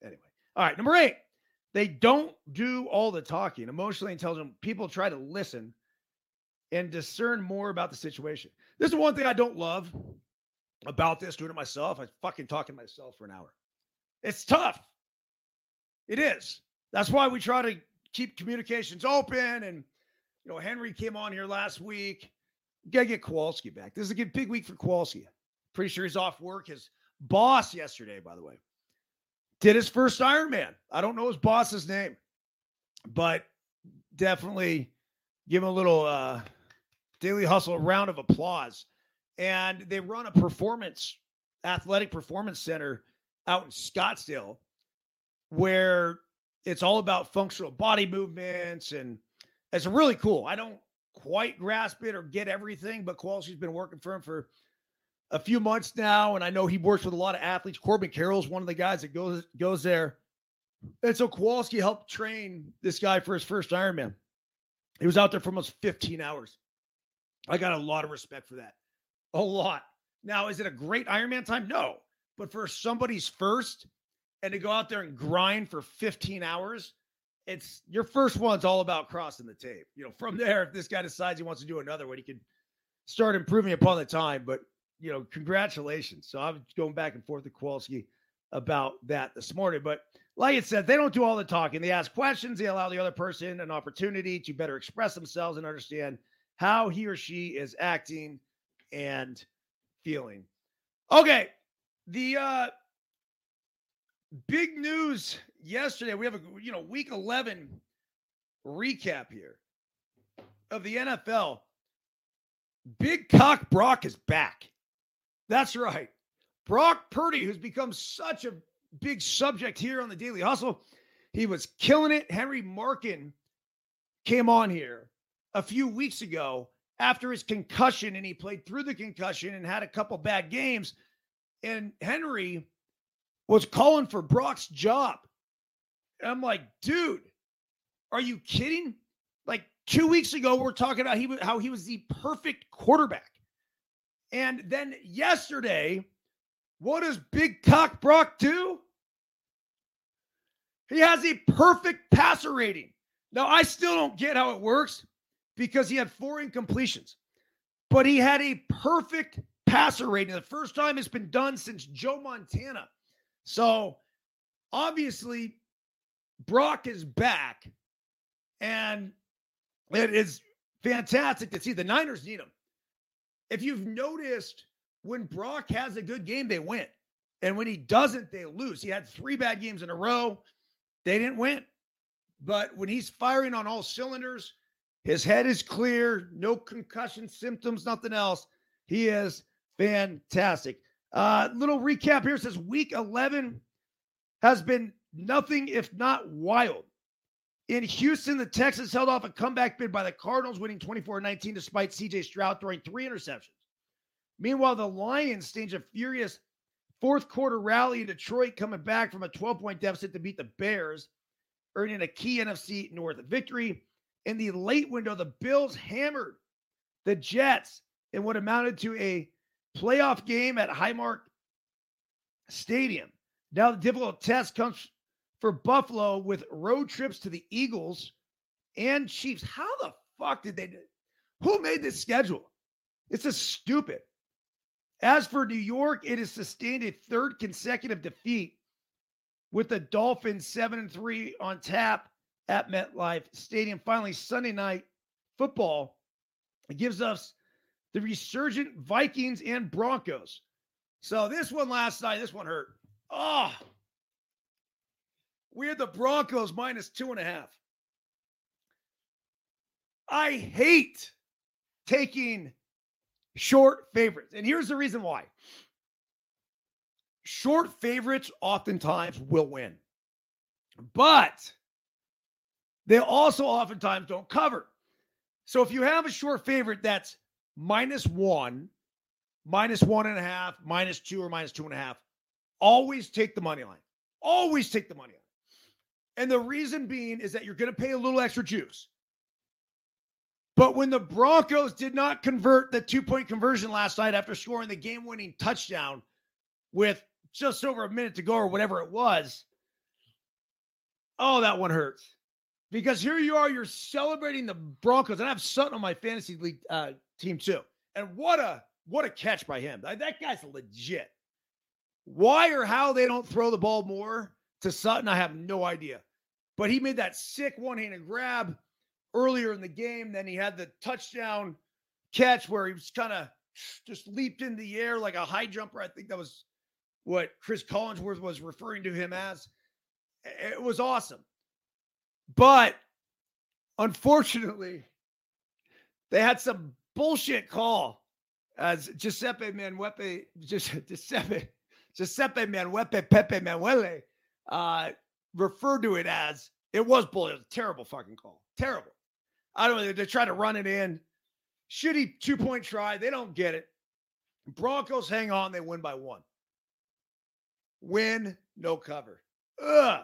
anyway. All right, number eight, they don't do all the talking. Emotionally intelligent people try to listen and discern more about the situation. This is one thing I don't love about this, doing it myself. I fucking talking myself for an hour. It's tough. It is. That's why we try to keep communications open. And, you know, Henry came on here last week. Gotta get Kowalski back. This is a good big week for Kowalski. Pretty sure he's off work. His boss yesterday, by the way, did his first Ironman. I don't know his boss's name, but definitely give him a little uh, daily hustle round of applause. And they run a performance, athletic performance center out in Scottsdale where it's all about functional body movements and it's really cool. I don't quite grasp it or get everything, but Kowalski's been working for him for a few months now, and I know he works with a lot of athletes. Corbin Carroll's one of the guys that goes goes there, and so Kowalski helped train this guy for his first Ironman. He was out there for almost 15 hours. I got a lot of respect for that, a lot. Now, is it a great Ironman time? No, but for somebody's first, and to go out there and grind for 15 hours, it's your first one's all about crossing the tape. You know, from there, if this guy decides he wants to do another one, he can start improving upon the time. But you know, congratulations. So I'm going back and forth with Kowalski about that this morning. But like it said, they don't do all the talking. They ask questions. They allow the other person an opportunity to better express themselves and understand how he or she is acting and feeling. Okay. The uh big news yesterday. We have a you know week 11 recap here of the NFL. Big cock Brock is back. That's right. Brock Purdy, who's become such a big subject here on the Daily Hustle, he was killing it. Henry Markin came on here a few weeks ago after his concussion, and he played through the concussion and had a couple bad games. And Henry was calling for Brock's job. And I'm like, dude, are you kidding? Like two weeks ago, we are talking about he how he was the perfect quarterback. And then yesterday, what does Big Cock Brock do? He has a perfect passer rating. Now, I still don't get how it works because he had four incompletions, but he had a perfect passer rating. The first time it's been done since Joe Montana. So obviously, Brock is back, and it is fantastic to see. The Niners need him. If you've noticed, when Brock has a good game, they win. And when he doesn't, they lose. He had three bad games in a row. They didn't win. But when he's firing on all cylinders, his head is clear, no concussion symptoms, nothing else. He is fantastic. Uh, little recap here says week 11 has been nothing if not wild. In Houston, the Texans held off a comeback bid by the Cardinals, winning 24 19 despite CJ Stroud throwing three interceptions. Meanwhile, the Lions staged a furious fourth quarter rally in Detroit, coming back from a 12 point deficit to beat the Bears, earning a key NFC North victory. In the late window, the Bills hammered the Jets in what amounted to a playoff game at Highmark Stadium. Now, the difficult test comes for Buffalo with road trips to the Eagles and Chiefs. How the fuck did they do? Who made this schedule? It's just stupid. As for New York, it has sustained a third consecutive defeat with the Dolphins 7 and 3 on tap at MetLife Stadium. Finally, Sunday night football gives us the resurgent Vikings and Broncos. So this one last night, this one hurt. Oh, we had the Broncos minus two and a half. I hate taking short favorites. And here's the reason why short favorites oftentimes will win, but they also oftentimes don't cover. So if you have a short favorite that's minus one, minus one and a half, minus two, or minus two and a half, always take the money line. Always take the money line. And the reason being is that you're going to pay a little extra juice. But when the Broncos did not convert the two point conversion last night after scoring the game winning touchdown with just over a minute to go or whatever it was, oh, that one hurts. Because here you are, you're celebrating the Broncos, and I have Sutton on my fantasy league uh, team two. And what a what a catch by him! That guy's legit. Why or how they don't throw the ball more to Sutton, I have no idea. But he made that sick one-handed grab earlier in the game. Then he had the touchdown catch where he was kind of just leaped in the air like a high jumper. I think that was what Chris Collinsworth was referring to him as. It was awesome. But unfortunately, they had some bullshit call as Giuseppe Manuepe, Giuseppe, Giuseppe Manuepe Pepe Manuele uh, referred to it as. It was bull. Terrible fucking call. Terrible. I don't know. They try to run it in. Shitty two point try. They don't get it. Broncos hang on. They win by one. Win, no cover. Ugh.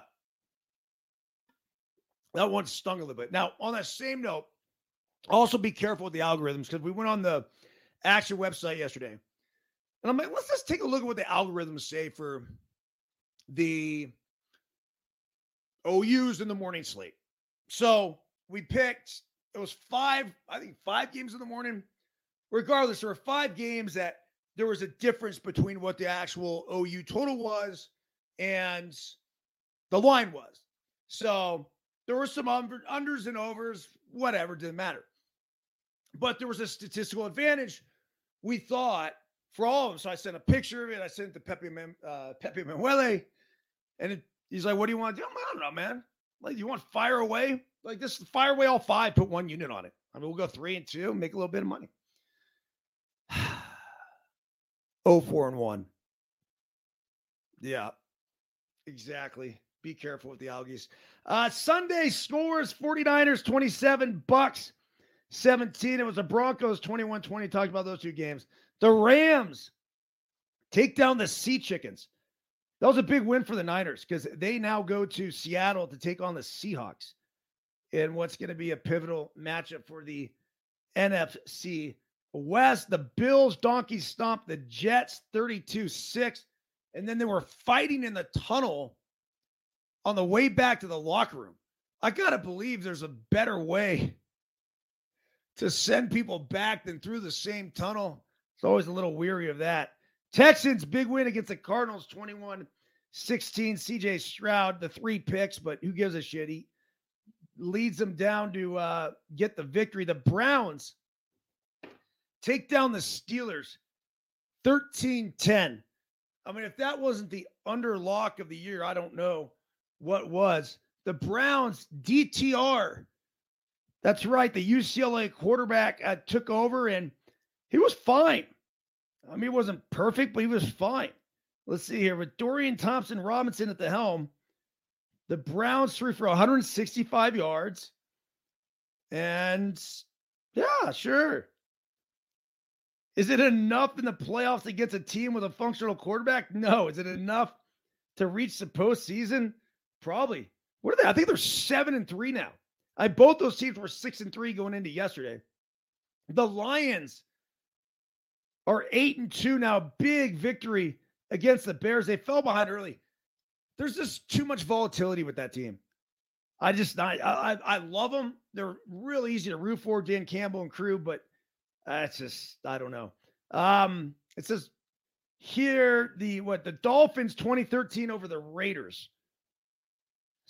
That one stung a little bit. Now, on that same note, also be careful with the algorithms because we went on the Action website yesterday. And I'm like, let's just take a look at what the algorithms say for the OUs in the morning slate. So we picked it was five, I think five games in the morning. Regardless, there were five games that there was a difference between what the actual OU total was and the line was. So there were some unders and overs, whatever, didn't matter. But there was a statistical advantage, we thought, for all of them. So I sent a picture of it. I sent it to Pepe, uh, Pepe Manuele. And it, he's like, What do you want to do? I don't know, man. Like, you want fire away? Like this, fire away all five, put one unit on it. I mean, we'll go three and two, make a little bit of money. oh, four and one. Yeah, exactly. Be careful with the Algies. Uh, Sunday scores 49ers 27, Bucs 17. It was the Broncos 21 20. Talked about those two games. The Rams take down the Sea Chickens. That was a big win for the Niners because they now go to Seattle to take on the Seahawks in what's going to be a pivotal matchup for the NFC West. The Bills donkey stomped the Jets 32 6. And then they were fighting in the tunnel on the way back to the locker room. I got to believe there's a better way to send people back than through the same tunnel. It's always a little weary of that. Texans, big win against the Cardinals, 21 16. CJ Stroud, the three picks, but who gives a shit? He leads them down to uh, get the victory. The Browns take down the Steelers 13 10. I mean, if that wasn't the underlock of the year, I don't know what was. The Browns DTR. That's right. The UCLA quarterback uh, took over and he was fine. I mean, he wasn't perfect, but he was fine. Let's see here. With Dorian Thompson Robinson at the helm, the Browns threw for 165 yards. And yeah, sure. Is it enough in the playoffs against a team with a functional quarterback? No. Is it enough to reach the postseason? Probably. What are they? I think they're seven and three now. I both those teams were six and three going into yesterday. The Lions are eight and two now. Big victory against the Bears. They fell behind early. There's just too much volatility with that team. I just I I, I love them. They're real easy to root for, Dan Campbell and crew, but uh, just I don't know. Um, it says here the what the Dolphins 2013 over the Raiders.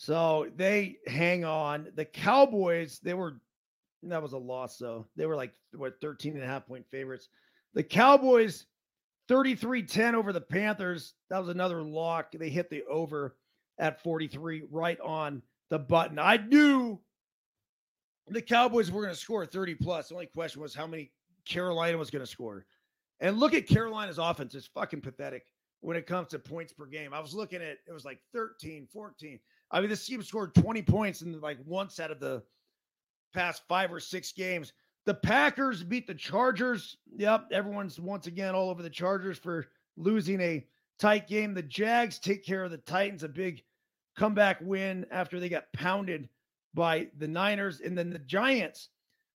So they hang on. The Cowboys, they were that was a loss though. They were like what 13 and a half point favorites. The Cowboys 33-10 over the Panthers. That was another lock. They hit the over at 43 right on the button. I knew the Cowboys were going to score 30 plus. The only question was how many Carolina was going to score. And look at Carolina's offense. It's fucking pathetic when it comes to points per game. I was looking at it was like 13, 14. I mean, this team scored 20 points in like once out of the past five or six games. The Packers beat the Chargers. Yep, everyone's once again all over the Chargers for losing a tight game. The Jags take care of the Titans, a big comeback win after they got pounded by the Niners. And then the Giants,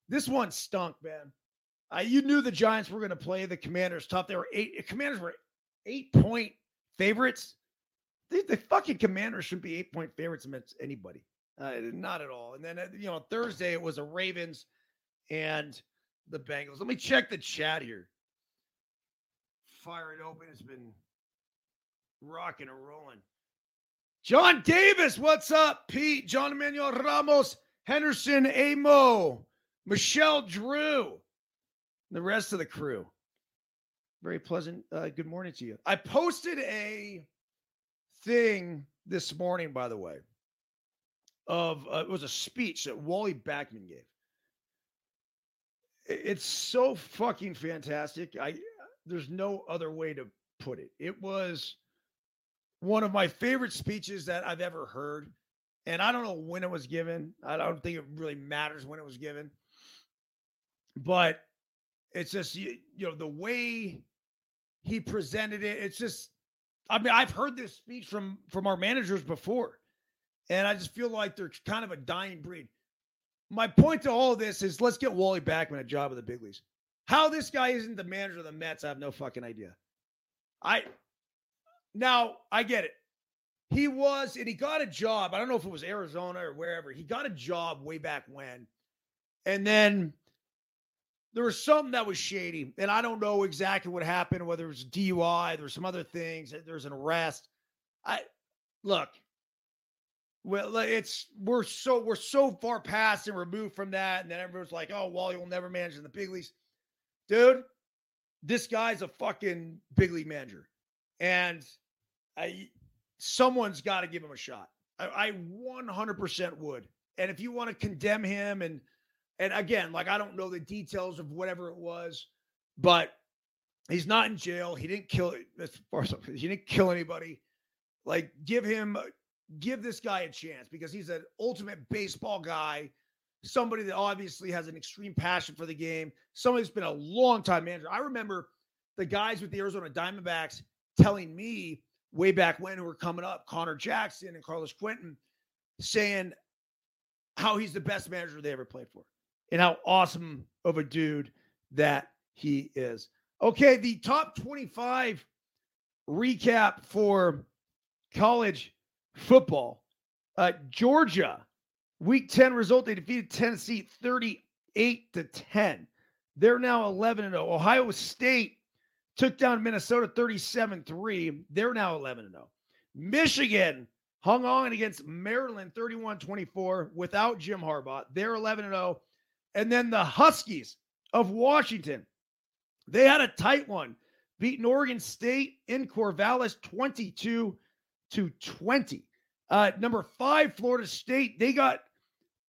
this one stunk, man. Uh, you knew the Giants were going to play the Commanders tough. They were eight. Commanders were eight point favorites. The, the fucking Commanders shouldn't be eight point favorites against anybody. Uh, not at all. And then uh, you know Thursday it was the Ravens and the Bengals. Let me check the chat here. Fire it open. It's been rocking and rolling. John Davis, what's up? Pete, John Emmanuel Ramos, Henderson, Amo, Michelle Drew the rest of the crew. Very pleasant. Uh, good morning to you. I posted a thing this morning, by the way, of uh, it was a speech that Wally Backman gave. It's so fucking fantastic. I there's no other way to put it. It was one of my favorite speeches that I've ever heard. And I don't know when it was given. I don't think it really matters when it was given. But it's just you, you know the way he presented it. It's just I mean I've heard this speech from from our managers before, and I just feel like they're kind of a dying breed. My point to all this is let's get Wally Backman a job at the big leagues. How this guy isn't the manager of the Mets, I have no fucking idea. I now I get it. He was, and he got a job. I don't know if it was Arizona or wherever. He got a job way back when. And then there was something that was shady, and I don't know exactly what happened. Whether it was DUI, there's some other things. Eh, there's an arrest. I look. Well, it's we're so we're so far past and removed from that, and then everyone's like, "Oh, Wally will never manage in the big leagues." Dude, this guy's a fucking big league manager, and I someone's got to give him a shot. I, I 100% would. And if you want to condemn him and and again, like I don't know the details of whatever it was, but he's not in jail. He didn't kill as far as he didn't kill anybody. Like give him uh, give this guy a chance because he's an ultimate baseball guy, somebody that obviously has an extreme passion for the game, somebody that's been a long time manager. I remember the guys with the Arizona Diamondbacks telling me way back when who were coming up, Connor Jackson and Carlos Quentin, saying how he's the best manager they ever played for and how awesome of a dude that he is. Okay, the top 25 recap for college football. Uh, Georgia, week 10 result, they defeated Tennessee 38 to 10. They're now 11 0. Ohio State took down Minnesota 37 3. They're now 11 0. Michigan hung on against Maryland 31 24 without Jim Harbaugh. They're 11 0. And then the Huskies of Washington, they had a tight one, beating Oregon State in Corvallis 22 to 20. Uh, number five, Florida State, they got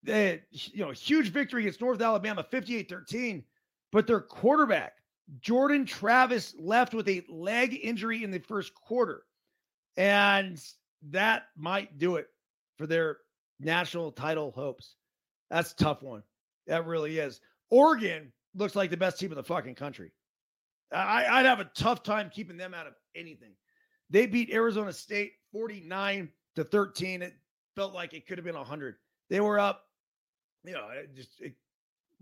the you know huge victory against North Alabama 58 13, but their quarterback, Jordan Travis, left with a leg injury in the first quarter. And that might do it for their national title hopes. That's a tough one. That really is. Oregon looks like the best team in the fucking country. I, would have a tough time keeping them out of anything. They beat Arizona State 49 to 13. It felt like it could have been 100. They were up, you know, just it,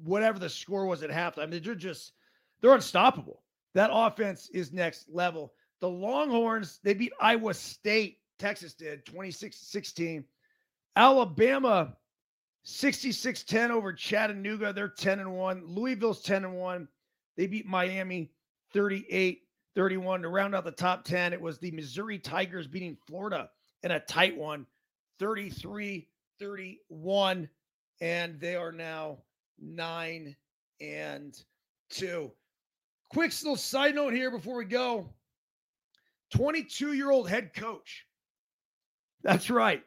whatever the score was at halftime. They're just, they're unstoppable. That offense is next level. The Longhorns, they beat Iowa State, Texas did 26 16. Alabama 66-10 over Chattanooga. They're 10 and 1. Louisville's 10 and 1. They beat Miami 38 31 to round out the top 10. It was the Missouri Tigers beating Florida in a tight one 33 31. And they are now 9 and 2. Quick little side note here before we go 22 year old head coach. That's right.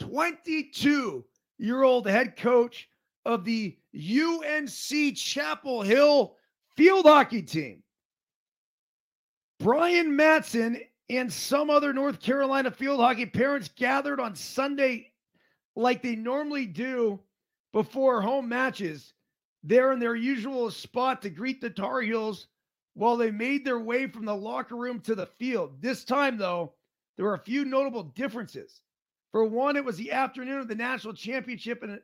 22 year old head coach of the UNC Chapel Hill field hockey team. Brian Matson and some other North Carolina field hockey parents gathered on Sunday like they normally do before home matches. They're in their usual spot to greet the Tar Heels while they made their way from the locker room to the field. This time, though, there were a few notable differences. For one, it was the afternoon of the national championship and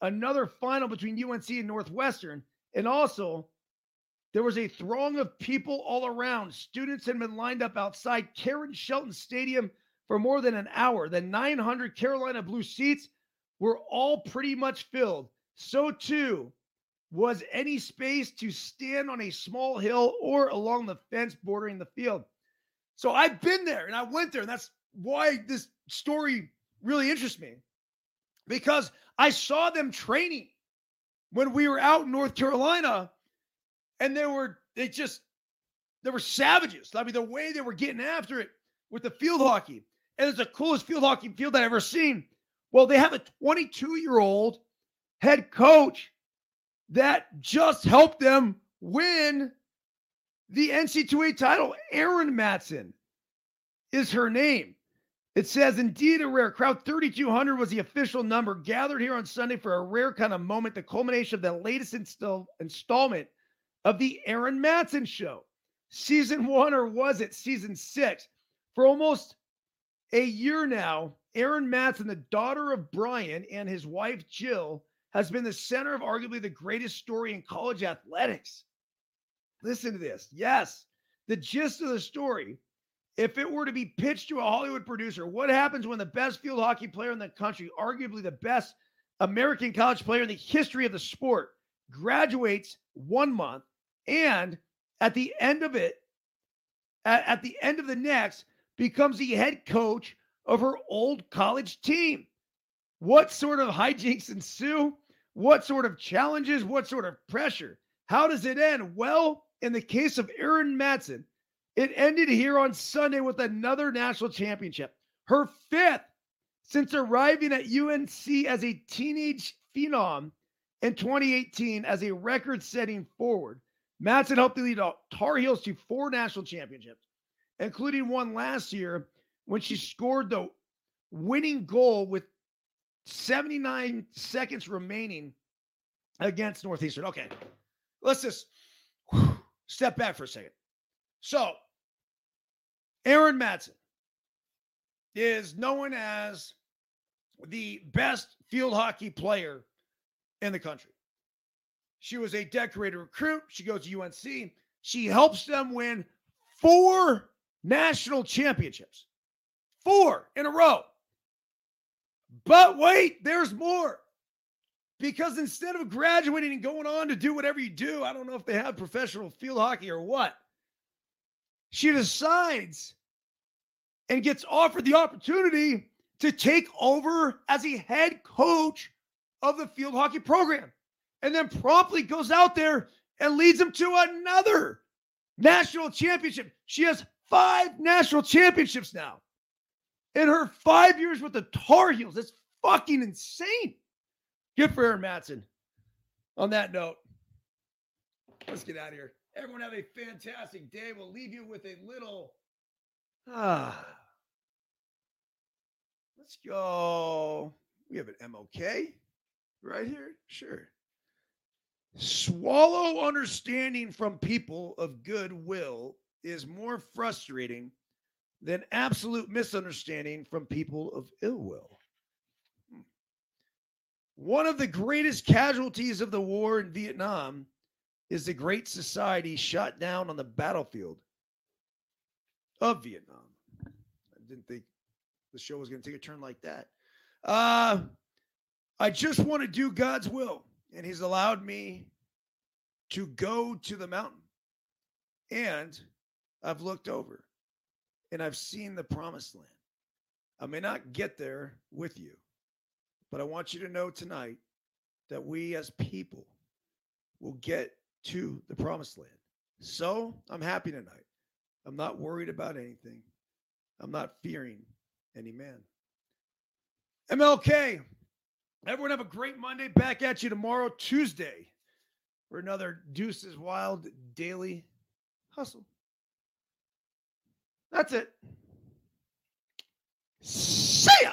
another final between UNC and Northwestern. And also, there was a throng of people all around. Students had been lined up outside Karen Shelton Stadium for more than an hour. The 900 Carolina Blue seats were all pretty much filled. So, too, was any space to stand on a small hill or along the fence bordering the field. So, I've been there and I went there. And that's why this story really interests me because I saw them training when we were out in North Carolina and they were they just they were savages. I mean, the way they were getting after it with the field hockey, and it's the coolest field hockey field I've ever seen. Well, they have a 22 year old head coach that just helped them win the NC2A title. Erin Matson is her name. It says, indeed, a rare crowd. 3,200 was the official number gathered here on Sunday for a rare kind of moment, the culmination of the latest install- installment of the Erin Matson show. Season one, or was it season six? For almost a year now, Erin Matson, the daughter of Brian and his wife Jill, has been the center of arguably the greatest story in college athletics. Listen to this. Yes, the gist of the story. If it were to be pitched to a Hollywood producer, what happens when the best field hockey player in the country, arguably the best American college player in the history of the sport, graduates one month and at the end of it, at, at the end of the next, becomes the head coach of her old college team. What sort of hijinks ensue? What sort of challenges? What sort of pressure? How does it end? Well, in the case of Erin Matson, it ended here on Sunday with another national championship, her fifth since arriving at UNC as a teenage phenom in 2018 as a record setting forward. Matson helped lead Tar Heels to four national championships, including one last year when she scored the winning goal with 79 seconds remaining against Northeastern. Okay, let's just step back for a second. So, Erin Matson is known as the best field hockey player in the country. She was a decorated recruit. She goes to UNC. She helps them win four national championships, four in a row. But wait, there's more. Because instead of graduating and going on to do whatever you do, I don't know if they have professional field hockey or what, she decides and gets offered the opportunity to take over as a head coach of the field hockey program and then promptly goes out there and leads them to another national championship. She has five national championships now in her five years with the Tar Heels. That's fucking insane. Good for Erin Matson. On that note, let's get out of here. Everyone have a fantastic day. We'll leave you with a little. Ah. Let's go. We have an MOK right here. Sure. Swallow understanding from people of goodwill is more frustrating than absolute misunderstanding from people of ill will. Hmm. One of the greatest casualties of the war in Vietnam is the Great Society shot down on the battlefield of Vietnam. I didn't think the show was going to take a turn like that. Uh, I just want to do God's will, and He's allowed me to go to the mountain. And I've looked over and I've seen the promised land. I may not get there with you, but I want you to know tonight that we as people will get to the promised land. So I'm happy tonight. I'm not worried about anything. I'm not fearing any man. MLK, everyone have a great Monday. Back at you tomorrow, Tuesday, for another Deuces Wild daily hustle. That's it. See ya.